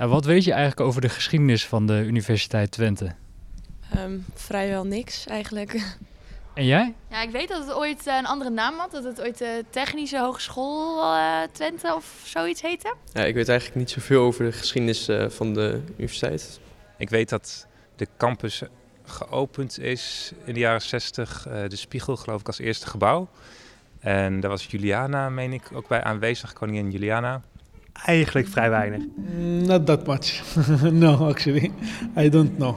Nou, wat weet je eigenlijk over de geschiedenis van de Universiteit Twente? Ehm, vrijwel niks eigenlijk. En jij? Ja, ik weet dat het ooit eh, een andere naam had. Dat het ooit de Technische Hogeschool eh, Twente of zoiets heette. Ja, ik weet eigenlijk niet zoveel over de geschiedenis eh, van de universiteit. Ik weet dat de campus geopend is in de jaren 60. de Spiegel, geloof ik, als eerste gebouw. En daar was Juliana, meen ik, ook bij aanwezig, koningin Juliana. Eigenlijk vrij weinig. Not that much. no, actually. I don't know.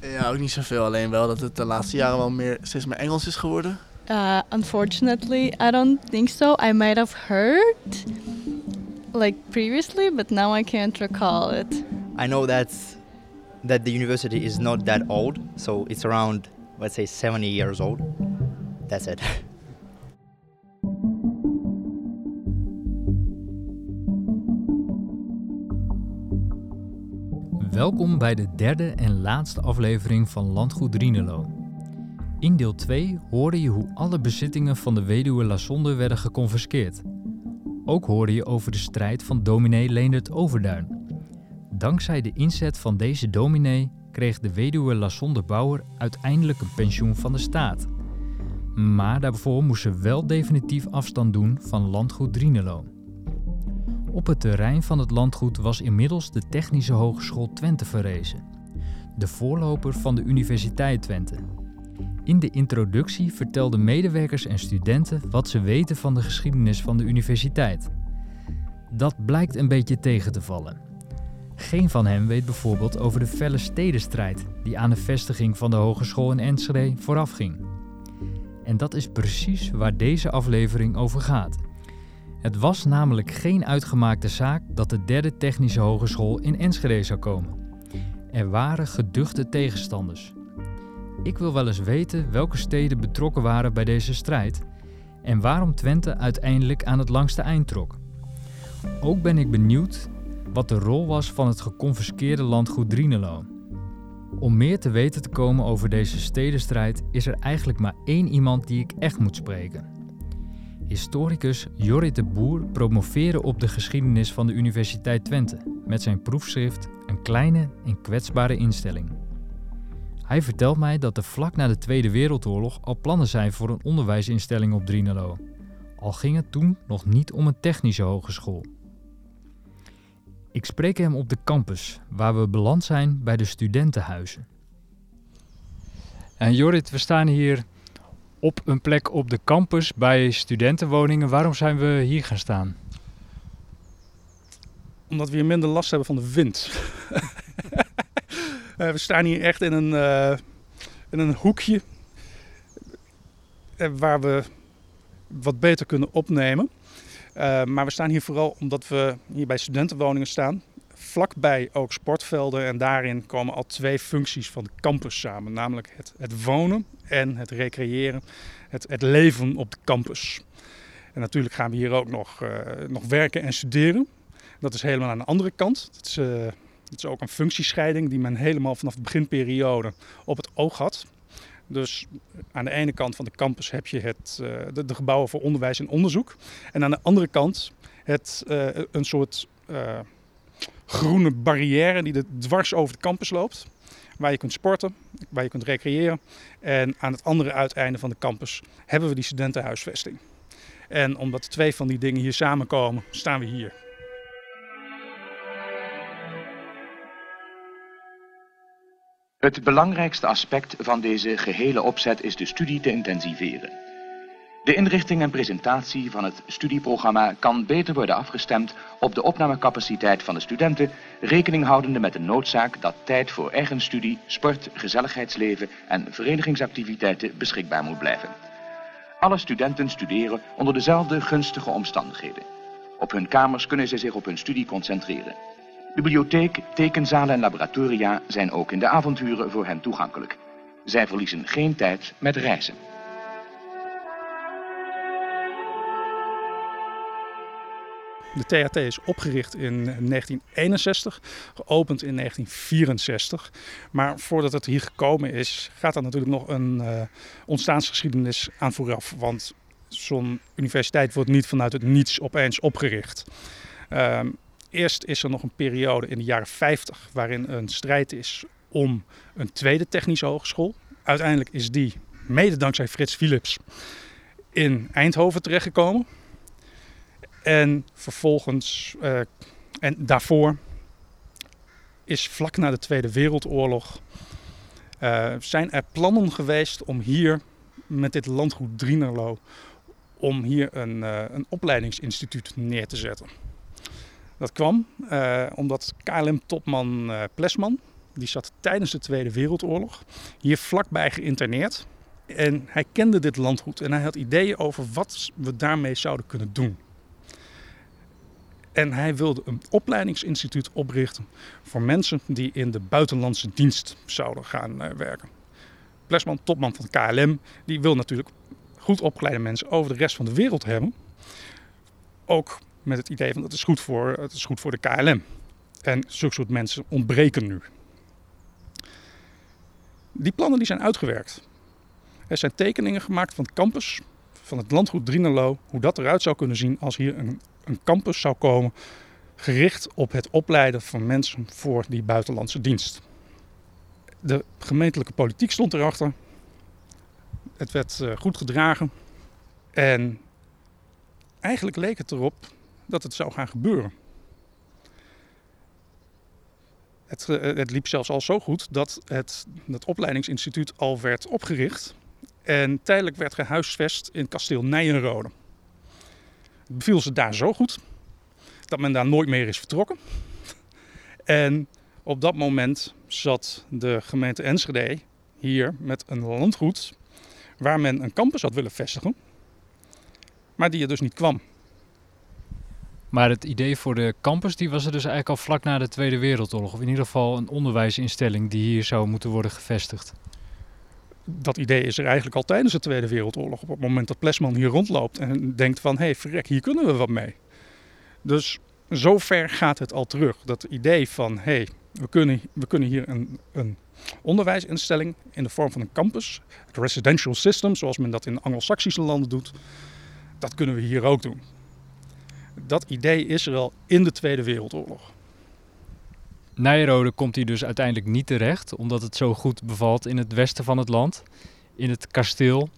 Ja, ook niet zoveel. Alleen wel dat het de laatste jaren wel meer, steeds meer Engels is geworden. Uh, unfortunately, I don't think so. I might have heard like previously, but now I can't recall it. I know that that the university is not that old, so it's around let's say 70 years old. That's it. Welkom bij de derde en laatste aflevering van Landgoed Drienelo. In deel 2 hoorde je hoe alle bezittingen van de weduwe Lasonde werden geconfiskeerd. Ook hoorde je over de strijd van dominee Leendert Overduin. Dankzij de inzet van deze dominee kreeg de weduwe Lasonde Bouwer uiteindelijk een pensioen van de staat. Maar daarvoor moest ze wel definitief afstand doen van landgoed Drienelo. Op het terrein van het landgoed was inmiddels de Technische Hogeschool Twente verrezen, de voorloper van de Universiteit Twente. In de introductie vertelden medewerkers en studenten wat ze weten van de geschiedenis van de universiteit. Dat blijkt een beetje tegen te vallen. Geen van hen weet bijvoorbeeld over de felle stedenstrijd die aan de vestiging van de hogeschool in Enschede voorafging. En dat is precies waar deze aflevering over gaat. Het was namelijk geen uitgemaakte zaak dat de derde technische hogeschool in Enschede zou komen. Er waren geduchte tegenstanders. Ik wil wel eens weten welke steden betrokken waren bij deze strijd en waarom Twente uiteindelijk aan het langste eind trok. Ook ben ik benieuwd wat de rol was van het geconfiskeerde landgoed Drienelo. Om meer te weten te komen over deze stedenstrijd is er eigenlijk maar één iemand die ik echt moet spreken. Historicus Jorrit de Boer promoveerde op de geschiedenis van de Universiteit Twente met zijn proefschrift Een kleine en kwetsbare instelling. Hij vertelt mij dat er vlak na de Tweede Wereldoorlog al plannen zijn voor een onderwijsinstelling op Drienelo. Al ging het toen nog niet om een technische hogeschool. Ik spreek hem op de campus, waar we beland zijn bij de studentenhuizen. En Jorrit, we staan hier op een plek op de campus bij studentenwoningen. Waarom zijn we hier gaan staan? Omdat we hier minder last hebben van de wind. Eh, we staan hier echt in een, uh, in een hoekje uh, waar we wat beter kunnen opnemen. maar we staan hier vooral omdat we hier bij studentenwoningen staan vlakbij ook sportvelden. En daarin komen al twee functies van de campus samen. Namelijk het, het wonen en het recreëren. Het, het, leven op de campus. En natuurlijk gaan we hier ook nog, uh, nog werken en studeren. Dat is helemaal aan de andere kant. Dat is, dat is ook een functiescheiding die men helemaal vanaf de beginperiode op het oog had. Dus aan de ene kant van de campus heb je het, uh, de, de, gebouwen voor onderwijs en onderzoek. En aan de andere kant het, een soort groene barrière die dwars over de campus loopt. Waar je kunt sporten, waar je kunt recreëren. En aan het andere uiteinde van de campus hebben we die studentenhuisvesting. En omdat twee van die dingen hier samenkomen, staan we hier. Het belangrijkste aspect van deze gehele opzet is de studie te intensiveren. De inrichting en presentatie van het studieprogramma kan beter worden afgestemd op de opnamecapaciteit van de studenten, rekening houdende met de noodzaak dat tijd voor eigen studie, sport, gezelligheidsleven en verenigingsactiviteiten beschikbaar moet blijven. Alle studenten studeren onder dezelfde gunstige omstandigheden. Op hun kamers kunnen ze zich op hun studie concentreren. Bibliotheek, tekenzalen en laboratoria zijn ook in de avonturen voor hen toegankelijk. Zij verliezen geen tijd met reizen. De THT is opgericht in 1961, geopend in 1964. Maar voordat het hier gekomen is, gaat er natuurlijk nog een uh, ontstaansgeschiedenis aan vooraf. Want zo'n universiteit wordt niet vanuit het niets opeens opgericht. Uh, Eerst is er nog een periode in de jaren 50 waarin een strijd is om een tweede technische hogeschool. Uiteindelijk is die, mede dankzij Frits Philips, in Eindhoven terechtgekomen. En vervolgens, uh, en daarvoor, is vlak na de Tweede Wereldoorlog, uh, zijn er plannen geweest om hier met dit landgoed Drienerlo, om hier een, uh, een opleidingsinstituut neer te zetten. Dat kwam omdat KLM-topman Plesman, die zat tijdens de Tweede Wereldoorlog hier vlakbij geïnterneerd. En hij kende dit landgoed en hij had ideeën over wat we daarmee zouden kunnen doen. En hij wilde een opleidingsinstituut oprichten voor mensen die in de buitenlandse dienst zouden gaan uh, werken. Plesman, topman van KLM, die wil natuurlijk goed opgeleide mensen over de rest van de wereld hebben. Ook met het idee van dat is goed voor, het is goed voor de KLM. En zulke soort mensen ontbreken nu. Die plannen die zijn uitgewerkt. Er zijn tekeningen gemaakt van het campus, van het landgoed Drienelo, hoe dat eruit zou kunnen zien als hier een, een campus zou komen, gericht op het opleiden van mensen voor die buitenlandse dienst. De gemeentelijke politiek stond erachter. Het werd uh, goed gedragen. En eigenlijk leek het erop dat het zou gaan gebeuren. Het, het, liep zelfs al zo goed dat het, het opleidingsinstituut al werd opgericht en tijdelijk werd gehuisvest in kasteel Nijenrode. Beviel ze daar zo goed dat men daar nooit meer is vertrokken. En op dat moment zat de gemeente Enschede hier met een landgoed waar men een campus had willen vestigen, maar die er dus niet kwam. Maar het idee voor de campus die was er dus eigenlijk al vlak na de Tweede Wereldoorlog. Of in ieder geval een onderwijsinstelling die hier zou moeten worden gevestigd. Dat idee is er eigenlijk al tijdens de Tweede Wereldoorlog. Op het moment dat Plesman hier rondloopt en denkt van... hé, hey, verrek, hier kunnen we wat mee. Dus zover gaat het al terug. Dat idee van, hé, hey, we, kunnen, we kunnen hier een, een onderwijsinstelling in de vorm van een campus... het residential system, zoals men dat in Anglo-Saxische landen doet... dat kunnen we hier ook doen dat idee is er al in de Tweede Wereldoorlog. Nijrode komt hier dus uiteindelijk niet terecht, omdat het zo goed bevalt in het westen van het land, in het kasteel.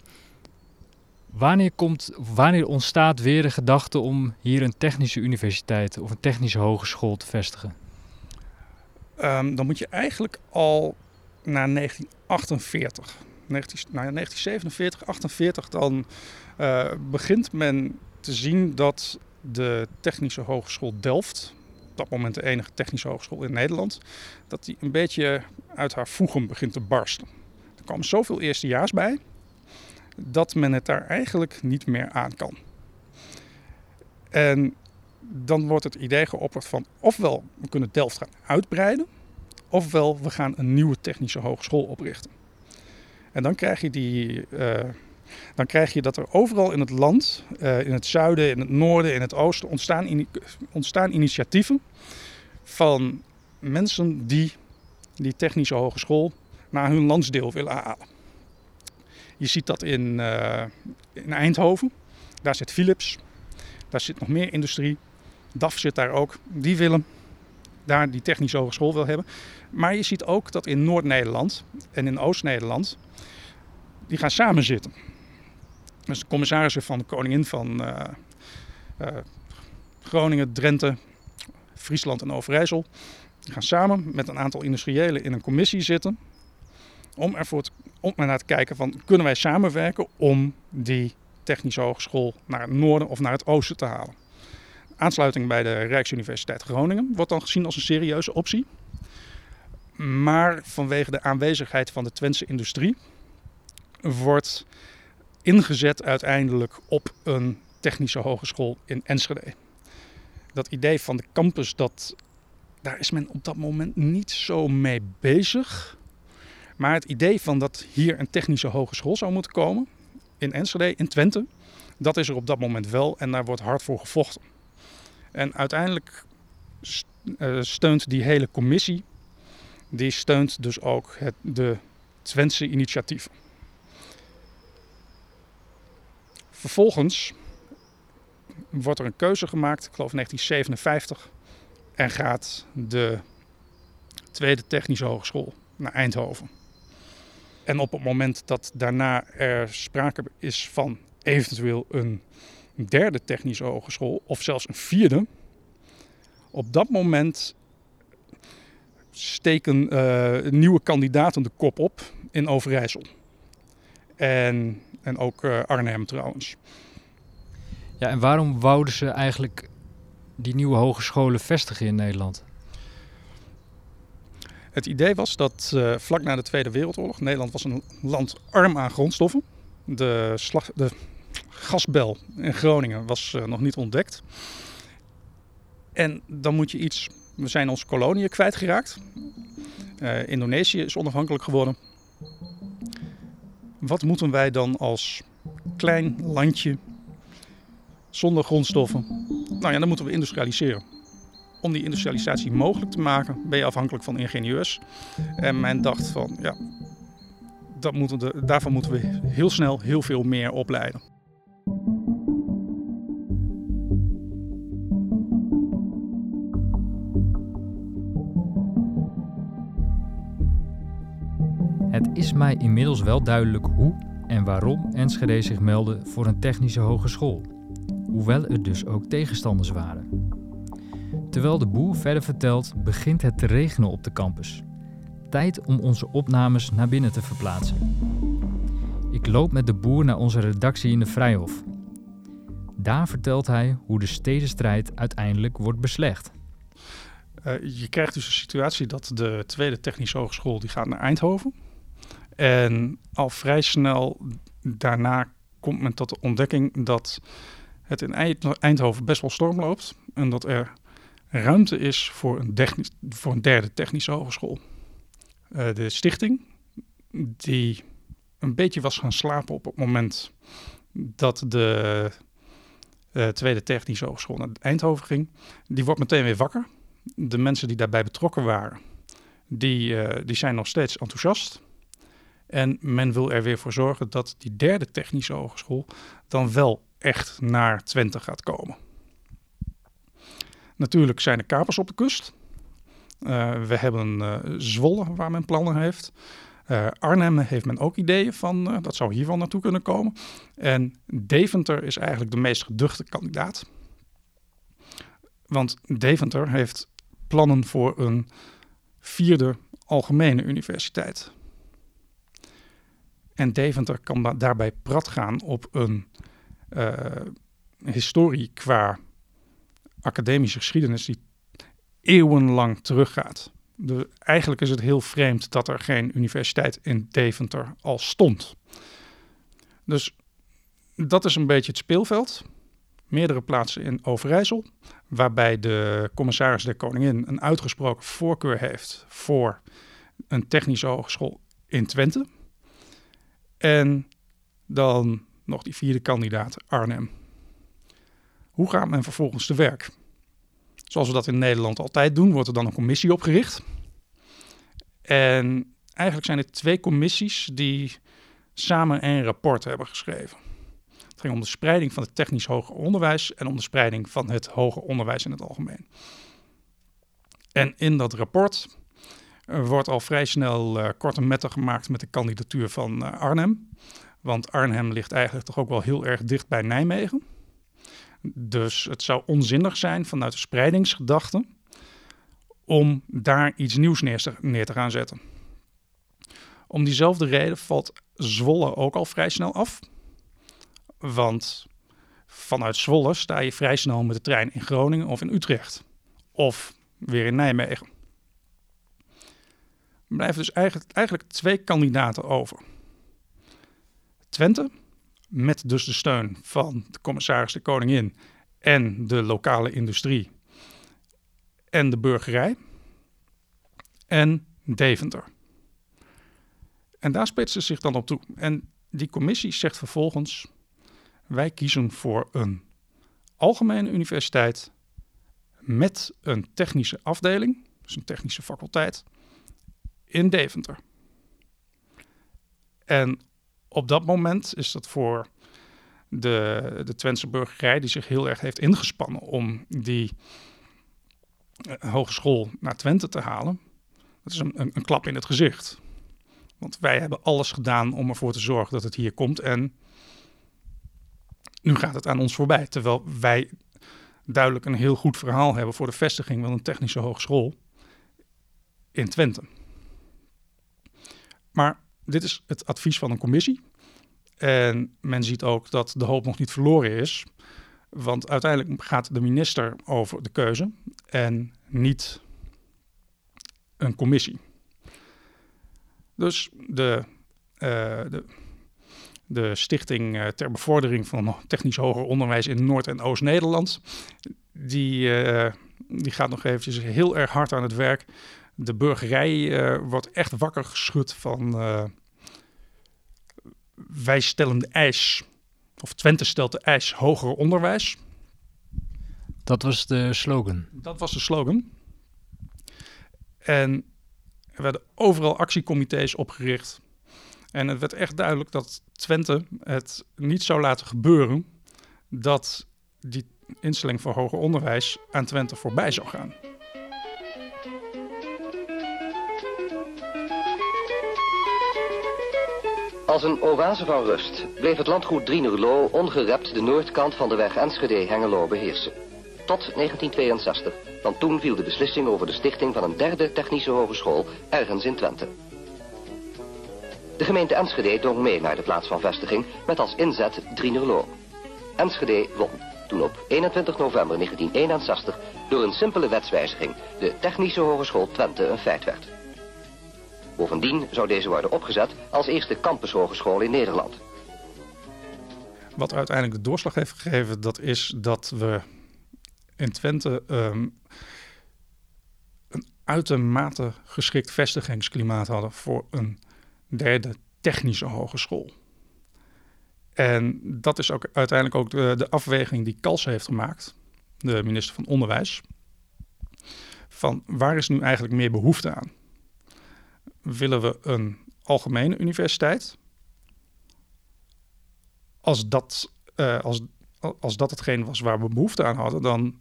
Wanneer, komt, wanneer ontstaat weer de gedachte om hier een technische universiteit of een technische hogeschool te vestigen? Um, dan moet je eigenlijk al naar 1948. 19, nou ja, 1947, 48, dan uh, begint men te zien dat de Technische Hogeschool Delft, dat moment de enige technische hogeschool in Nederland, dat die een beetje uit haar voegen begint te barsten. Er komen zoveel eerstejaars bij dat men het daar eigenlijk niet meer aan kan. En dan wordt het idee geopperd van ofwel we kunnen Delft gaan uitbreiden, ofwel we gaan een nieuwe technische hogeschool oprichten. En dan krijg je die uh, dan krijg je dat er overal in het land, uh, in het zuiden, in het noorden, in het oosten, ontstaan, ontstaan initiatieven van mensen die die technische hogeschool naar hun landsdeel willen halen. Je ziet dat in, uh, in Eindhoven, daar zit Philips, daar zit nog meer industrie. DAF zit daar ook, die willen daar die technische hogeschool wil hebben. Maar je ziet ook dat in Noord-Nederland en in Oost-Nederland die gaan samen zitten. Dus commissarissen van de koningin van uh, uh, Groningen, Drenthe, Friesland en Overijssel. Gaan samen met een aantal industriëlen in een commissie zitten. Om ervoor te, om naar te kijken van kunnen wij samenwerken om die technische hogeschool naar het noorden of naar het oosten te halen. Aansluiting bij de Rijksuniversiteit Groningen wordt dan gezien als een serieuze optie. Maar vanwege de aanwezigheid van de Twentse industrie wordt ingezet uiteindelijk op een technische hogeschool in Enschede. Dat idee van de campus, dat, daar is men op dat moment niet zo mee bezig. Maar het idee van dat hier een technische hogeschool zou moeten komen in Enschede, in Twente, dat is er op dat moment wel en daar wordt hard voor gevochten. En uiteindelijk eh, steunt die hele commissie, die steunt dus ook het, de Twentse initiatieven. Vervolgens wordt er een keuze gemaakt, ik geloof 1957, en gaat de Tweede Technische Hogeschool naar Eindhoven. En op het moment dat daarna er sprake is van eventueel een derde technische hogeschool of zelfs een vierde, op dat moment steken uh, nieuwe kandidaten de kop op in Overijssel. En, en ook uh, Arnhem trouwens. Ja, en waarom wouden ze eigenlijk die nieuwe hogescholen vestigen in Nederland? Het idee was dat uh, vlak na de Tweede Wereldoorlog, Nederland was een land arm aan grondstoffen. De, slag, de gasbel in Groningen was uh, nog niet ontdekt. En dan moet je iets. We zijn onze koloniën kwijtgeraakt. Uh, Indonesië is onafhankelijk geworden. Wat moeten wij dan als klein landje zonder grondstoffen? Nou ja, dan moeten we industrialiseren. Om die industrialisatie mogelijk te maken ben je afhankelijk van ingenieurs. En men dacht van ja, dat moeten daarvan moeten we heel snel heel veel meer opleiden. Is mij inmiddels wel duidelijk hoe en waarom Enschede zich meldde voor een technische hogeschool, hoewel er dus ook tegenstanders waren. Terwijl de boer verder vertelt, begint het te regenen op de campus. Tijd om onze opnames naar binnen te verplaatsen. Ik loop met de boer naar onze redactie in de Vrijhof. Daar vertelt hij hoe de stedenstrijd uiteindelijk wordt beslecht. Uh, je krijgt dus een situatie dat de tweede technische hogeschool die gaat naar Eindhoven. En al vrij snel daarna komt men tot de ontdekking dat het in Eindhoven best wel storm loopt. En dat er ruimte is voor een, voor een derde technische hogeschool. Uh, de stichting, die een beetje was gaan slapen op het moment dat de uh, tweede technische hogeschool naar Eindhoven ging, die wordt meteen weer wakker. De mensen die daarbij betrokken waren, die, uh, die zijn nog steeds enthousiast. En men wil er weer voor zorgen dat die derde technische hogeschool dan wel echt naar Twente gaat komen. Natuurlijk zijn er kapers op de kust. Uh, we hebben uh, Zwolle waar men plannen heeft. Uh, Arnhem heeft men ook ideeën van, dat zou hier wel naartoe kunnen komen. En Deventer is eigenlijk de meest geduchte kandidaat. Want Deventer heeft plannen voor een vierde algemene universiteit. En Deventer kan daarbij prat gaan op een historie qua academische geschiedenis die eeuwenlang teruggaat. De, eigenlijk is het heel vreemd dat er geen universiteit in Deventer al stond. Dus dat is een beetje het speelveld. Meerdere plaatsen in Overijssel, waarbij de commissaris der Koningin een uitgesproken voorkeur heeft voor een technische hogeschool in Twente. En dan nog die vierde kandidaat, Arnhem. Hoe gaat men vervolgens te werk? Zoals we dat in Nederland altijd doen, wordt er dan een commissie opgericht. En eigenlijk zijn er twee commissies die samen een rapport hebben geschreven. Het ging om de spreiding van het technisch hoger onderwijs en om de spreiding van het hoger onderwijs in het algemeen. En in dat rapport wordt al vrij snel uh, korte metten gemaakt met de kandidatuur van uh, Arnhem. Want Arnhem ligt eigenlijk toch ook wel heel erg dicht bij Nijmegen. Dus het zou onzinnig zijn vanuit de spreidingsgedachte om daar iets nieuws neer te gaan zetten. Om diezelfde reden valt Zwolle ook al vrij snel af. Want vanuit Zwolle sta je vrij snel met de trein in Groningen of in Utrecht. Of weer in Nijmegen. Blijven dus eigenlijk, eigenlijk twee kandidaten over. Twente met dus de steun van de commissaris de Koningin en de lokale industrie en de burgerij en Deventer. En daar spitsen ze zich dan op toe. En die commissie zegt vervolgens: wij kiezen voor een algemene universiteit met een technische afdeling, dus een technische faculteit, in Deventer. En op dat moment is dat voor de, de Twentse burgerij, die zich heel erg heeft ingespannen om die uh, hogeschool naar Twente te halen, dat is een, een, een, klap in het gezicht. Want wij hebben alles gedaan om ervoor te zorgen dat het hier komt. En nu gaat het aan ons voorbij. Terwijl wij duidelijk een heel goed verhaal hebben voor de vestiging van een technische hogeschool in Twente. Maar dit is het advies van een commissie. En men ziet ook dat de hoop nog niet verloren is. Want uiteindelijk gaat de minister over de keuze en niet een commissie. Dus de, uh, de, de Stichting uh, ter Bevordering van Technisch Hoger Onderwijs in Noord- en Oost-Nederland, die, uh, die gaat nog eventjes heel erg hard aan het werk. De burgerij wordt echt wakker geschud van wij stellen de eis, of Twente stelt de eis hoger onderwijs. Dat was de slogan. Dat was de slogan. En er werden overal actiecomité's opgericht. En het werd echt duidelijk dat Twente het niet zou laten gebeuren dat die instelling voor hoger onderwijs aan Twente voorbij zou gaan. Als een oase van rust bleef het landgoed Drienerlo ongerept de noordkant van de weg Enschede-Hengelo beheersen. Tot 1962, want toen viel de beslissing over de stichting van een derde technische hogeschool ergens in Twente. De gemeente Enschede drong mee naar de plaats van vestiging met als inzet Drienerlo. Enschede won toen op 21 november 1961 door een simpele wetswijziging de Technische Hogeschool Twente een feit werd. Bovendien zou deze worden opgezet als eerste campushogeschool in Nederland. Wat uiteindelijk de doorslag heeft gegeven, dat is dat we in Twente um, een uitermate geschikt vestigingsklimaat hadden voor een derde technische hogeschool. En dat is ook uiteindelijk ook de, de afweging die Kals heeft gemaakt, de minister van Onderwijs. Van waar is nu eigenlijk meer behoefte aan? Willen we een algemene universiteit. Als dat, uh, als, als dat hetgeen was waar we behoefte aan hadden, dan,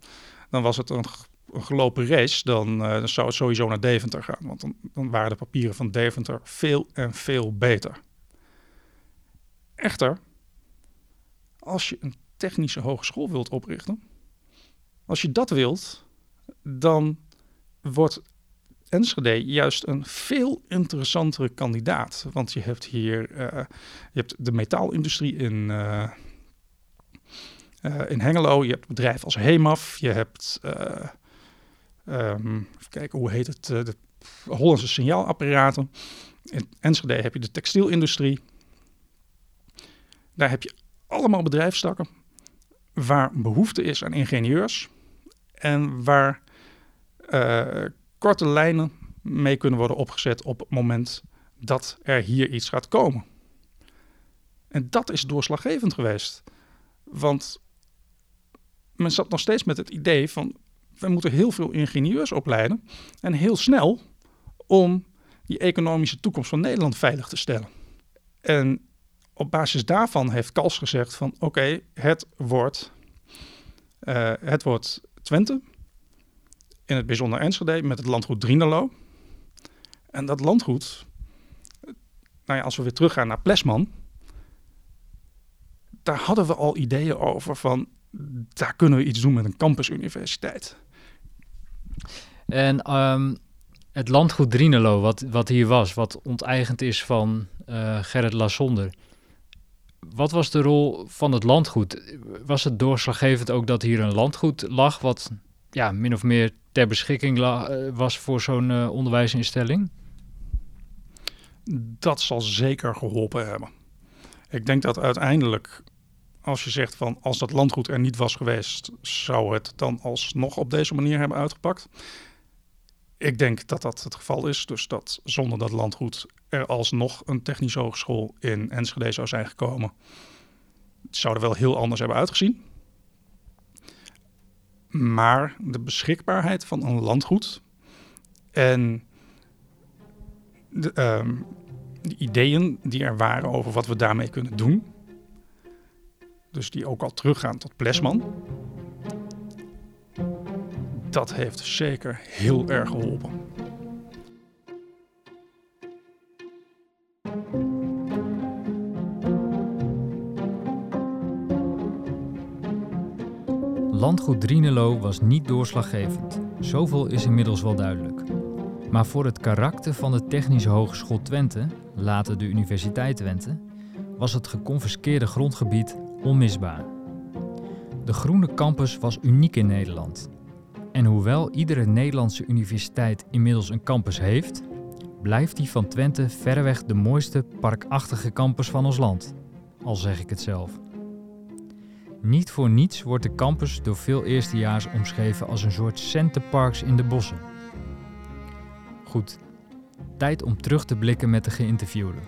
dan was het een, een gelopen race. Dan, uh, dan, zou het sowieso naar Deventer gaan. Want dan, dan waren de papieren van Deventer veel en veel beter. Echter, als je een technische hogeschool wilt oprichten, als je dat wilt, dan wordt Enschede juist een veel interessantere kandidaat. Want je hebt hier uh, je hebt de metaalindustrie in, uh, uh, in Hengelo. Je hebt bedrijven als Hemaf. Je hebt, um, even kijken, hoe heet het? de Hollandse signaalapparaten. In Enschede heb je de textielindustrie. Daar heb je allemaal bedrijfstakken waar behoefte is aan ingenieurs. En waar korte lijnen mee kunnen worden opgezet op het moment dat er hier iets gaat komen. En dat is doorslaggevend geweest. Want men zat nog steeds met het idee van we moeten heel veel ingenieurs opleiden en heel snel om die economische toekomst van Nederland veilig te stellen. En op basis daarvan heeft Kals gezegd van oké, het wordt uh, het wordt Twente, in het bijzonder Enschede met het landgoed Drienelo. En dat landgoed, nou ja, als we weer teruggaan naar Plesman, daar hadden we al ideeën over van daar kunnen we iets doen met een campusuniversiteit. En um, het landgoed Drienelo, wat, wat hier was, wat onteigend is van uh, Gerrit Lassonder. Wat was de rol van het landgoed? Was het doorslaggevend ook dat hier een landgoed lag, wat ja, min of meer ter beschikking eh, was voor zo'n uh, onderwijsinstelling? Dat zal zeker geholpen hebben. Ik denk dat uiteindelijk, als je zegt van als dat landgoed er niet was geweest, zou het dan alsnog op deze manier hebben uitgepakt. Ik denk dat dat het geval is. Dus dat zonder dat landgoed er alsnog een technische hogeschool in Enschede zou zijn gekomen. Zou er wel heel anders hebben uitgezien. Maar de beschikbaarheid van een landgoed en de, uh, de, ideeën die er waren over wat we daarmee kunnen doen, dus die ook al teruggaan tot Plesman, dat heeft zeker heel erg geholpen. Landgoed Drienelo was niet doorslaggevend. Zoveel is inmiddels wel duidelijk. Maar voor het karakter van de Technische Hogeschool Twente, later de Universiteit Twente, was het geconfiskeerde grondgebied onmisbaar. De groene campus was uniek in Nederland. En hoewel iedere Nederlandse universiteit inmiddels een campus heeft, blijft die van Twente verreweg de mooiste parkachtige campus van ons land. Al zeg ik het zelf. Niet voor niets wordt de campus door veel eerstejaars omschreven als een soort centerparks in de bossen. Goed, tijd om terug te blikken met de geïnterviewden.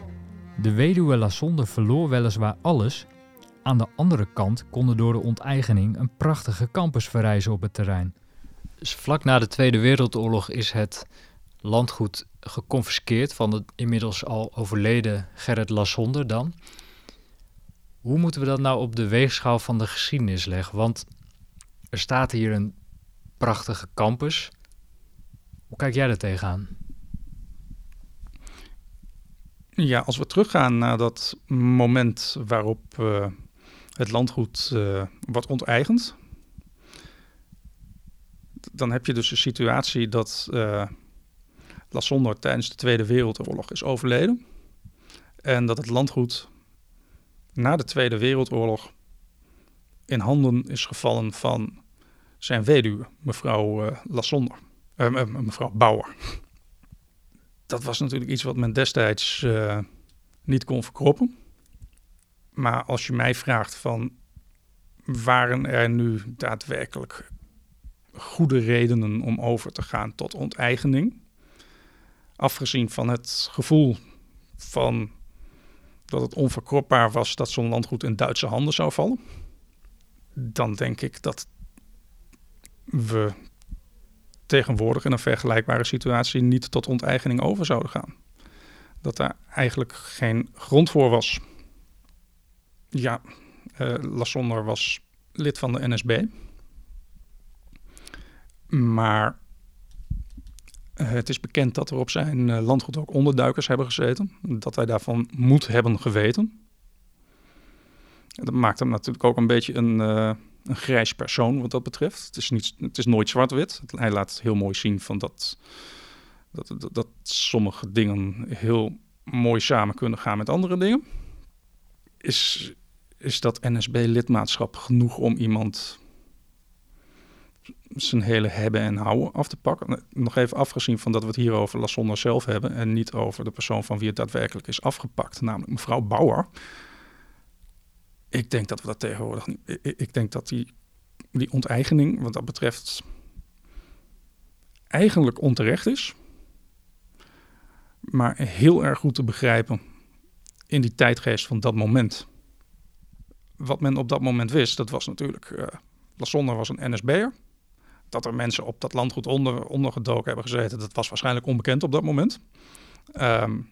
De weduwe Lassonde verloor weliswaar alles. Aan de andere kant konden door de onteigening een prachtige campus verrijzen op het terrein. Dus vlak na de Tweede Wereldoorlog is het landgoed geconfiskeerd van de inmiddels al overleden Gerrit Lassonde dan. Hoe moeten we dat nou op de weegschaal van de geschiedenis leggen? Want er staat hier een prachtige campus. Hoe kijk jij er tegenaan? Ja, als we teruggaan naar dat moment waarop uh, het landgoed uh, wordt onteigend, dan heb je dus een situatie dat uh, Lassonder tijdens de Tweede Wereldoorlog is overleden. En dat het landgoed na de Tweede Wereldoorlog in handen is gevallen van zijn weduwe, mevrouw uh, Lassonder, uh, mevrouw Bauer. Dat was natuurlijk iets wat men destijds niet kon verkroppen. Maar als je mij vraagt van waren er nu daadwerkelijk goede redenen om over te gaan tot onteigening, afgezien van het gevoel van dat het onverkropbaar was dat zo'n landgoed in Duitse handen zou vallen, dan denk ik dat we tegenwoordig in een vergelijkbare situatie niet tot onteigening over zouden gaan. Dat daar eigenlijk geen grond voor was. Ja, uh, Lassonder was lid van de NSB. Maar uh, het is bekend dat er op zijn uh, landgoed ook onderduikers hebben gezeten. Dat hij daarvan moet hebben geweten. Dat maakt hem natuurlijk ook een beetje een, uh, een grijs persoon wat dat betreft. Het is, niet, het is nooit zwart-wit. Hij laat heel mooi zien van dat, dat, dat, dat sommige dingen heel mooi samen kunnen gaan met andere dingen. Is, is dat NSB-lidmaatschap genoeg om iemand zijn hele hebben en houden af te pakken. Nog even afgezien van dat we het hier over Lassonder zelf hebben en niet over de persoon van wie het daadwerkelijk is afgepakt, namelijk mevrouw Bauer. Ik denk dat we dat tegenwoordig niet. Ik denk dat die, die onteigening, wat dat betreft, eigenlijk onterecht is, maar heel erg goed te begrijpen in die tijdgeest van dat moment. Wat men op dat moment wist, dat was natuurlijk. Uh, was een NSB'er dat er mensen op dat landgoed onder, ondergedoken hebben gezeten, dat was waarschijnlijk onbekend op dat moment. Um,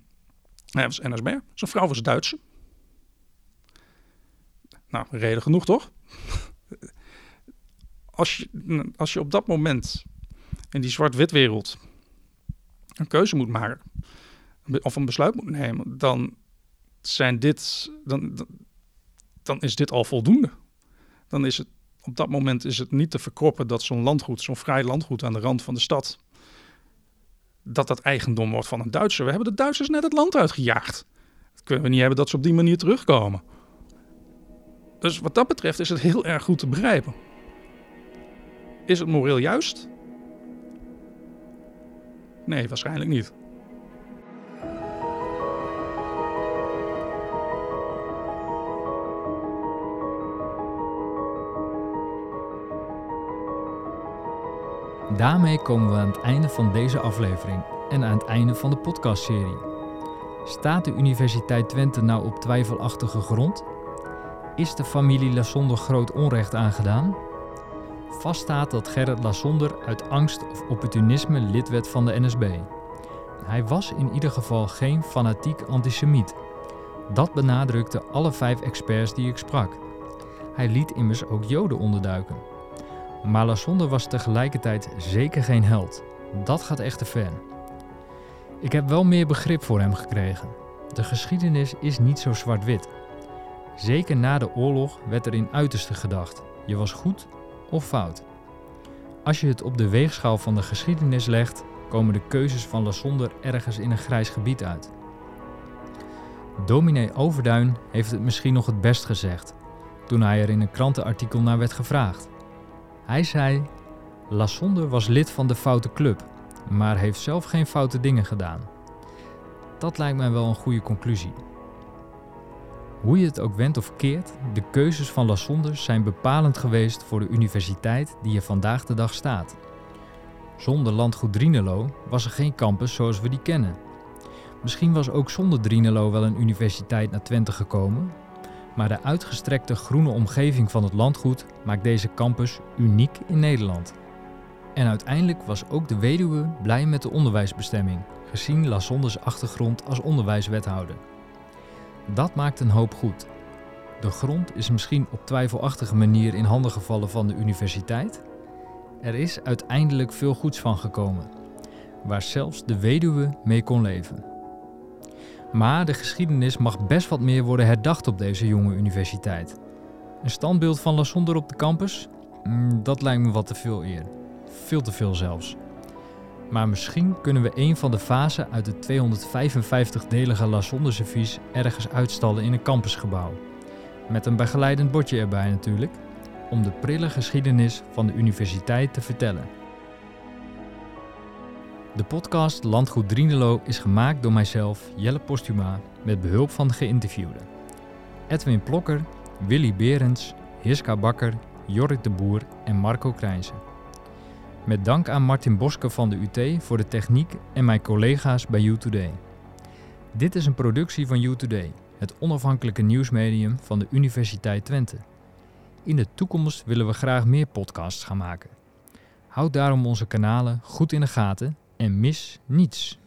hij was NSB. Zijn vrouw was Duitse. Nou, reden genoeg toch? als, je, als je op dat moment in die zwart-wit wereld een keuze moet maken of een besluit moet nemen, dan zijn dit, dan, dan is dit al voldoende. Dan is het op dat moment is het niet te verkroppen dat zo'n landgoed, zo'n vrij landgoed aan de rand van de stad, dat dat eigendom wordt van een Duitser. We hebben de Duitsers net het land uitgejaagd. Dat kunnen we niet hebben dat ze op die manier terugkomen. Dus wat dat betreft is het heel erg goed te begrijpen. Is het moreel juist? Nee, waarschijnlijk niet. Daarmee komen we aan het einde van deze aflevering en aan het einde van de podcastserie. Staat de Universiteit Twente nou op twijfelachtige grond? Is de familie Lassonder groot onrecht aangedaan? Vast staat dat Gerrit Lassonder uit angst of opportunisme lid werd van de NSB. Hij was in ieder geval geen fanatiek antisemiet. Dat benadrukten alle vijf experts die ik sprak. Hij liet immers ook Joden onderduiken. Maar Lasonde was tegelijkertijd zeker geen held. Dat gaat echt te ver. Ik heb wel meer begrip voor hem gekregen. De geschiedenis is niet zo zwart-wit. Zeker na de oorlog werd er in uiterste gedacht. Je was goed of fout. Als je het op de weegschaal van de geschiedenis legt, komen de keuzes van Lasonder ergens in een grijs gebied uit. Dominee Overduin heeft het misschien nog het best gezegd toen hij er in een krantenartikel naar werd gevraagd. Hij zei: Lasonder was lid van de foute club, maar heeft zelf geen foute dingen gedaan. Dat lijkt mij wel een goede conclusie. Hoe je het ook wendt of keert, de keuzes van Lasonder zijn bepalend geweest voor de universiteit die er vandaag de dag staat. Zonder landgoed Drienelo was er geen campus zoals we die kennen. Misschien was ook zonder Drienelo wel een universiteit naar Twente gekomen, maar de uitgestrekte groene omgeving van het landgoed maakt deze campus uniek in Nederland. En uiteindelijk was ook de weduwe blij met de onderwijsbestemming, gezien Lasondes achtergrond als onderwijswethouder. Dat maakt een hoop goed. De grond is misschien op twijfelachtige manier in handen gevallen van de universiteit. Er is uiteindelijk veel goeds van gekomen, waar zelfs de weduwe mee kon leven. Maar de geschiedenis mag best wat meer worden herdacht op deze jonge universiteit. Een standbeeld van Lasonder op de campus? Mm, dat lijkt me wat te veel eer. Veel te veel zelfs. Maar misschien kunnen we een van de fasen uit het 255-delige Lasonder-servies ergens uitstallen in een campusgebouw. Met een begeleidend bordje erbij natuurlijk, om de prille geschiedenis van de universiteit te vertellen. De podcast Landgoed Drienelo is gemaakt door mijzelf, Jelle Postuma, met behulp van de geïnterviewden. Edwin Plokker, Willy Berends, Hiska Bakker, Jorrit de Boer en Marco Krijnsen. Met dank aan Martin Boske van de UT voor de techniek en mijn collega's bij U-Today. Dit is een productie van U-Today, het onafhankelijke nieuwsmedium van de Universiteit Twente. In de toekomst willen we graag meer podcasts gaan maken. Houd daarom onze kanalen goed in de gaten en mis niets.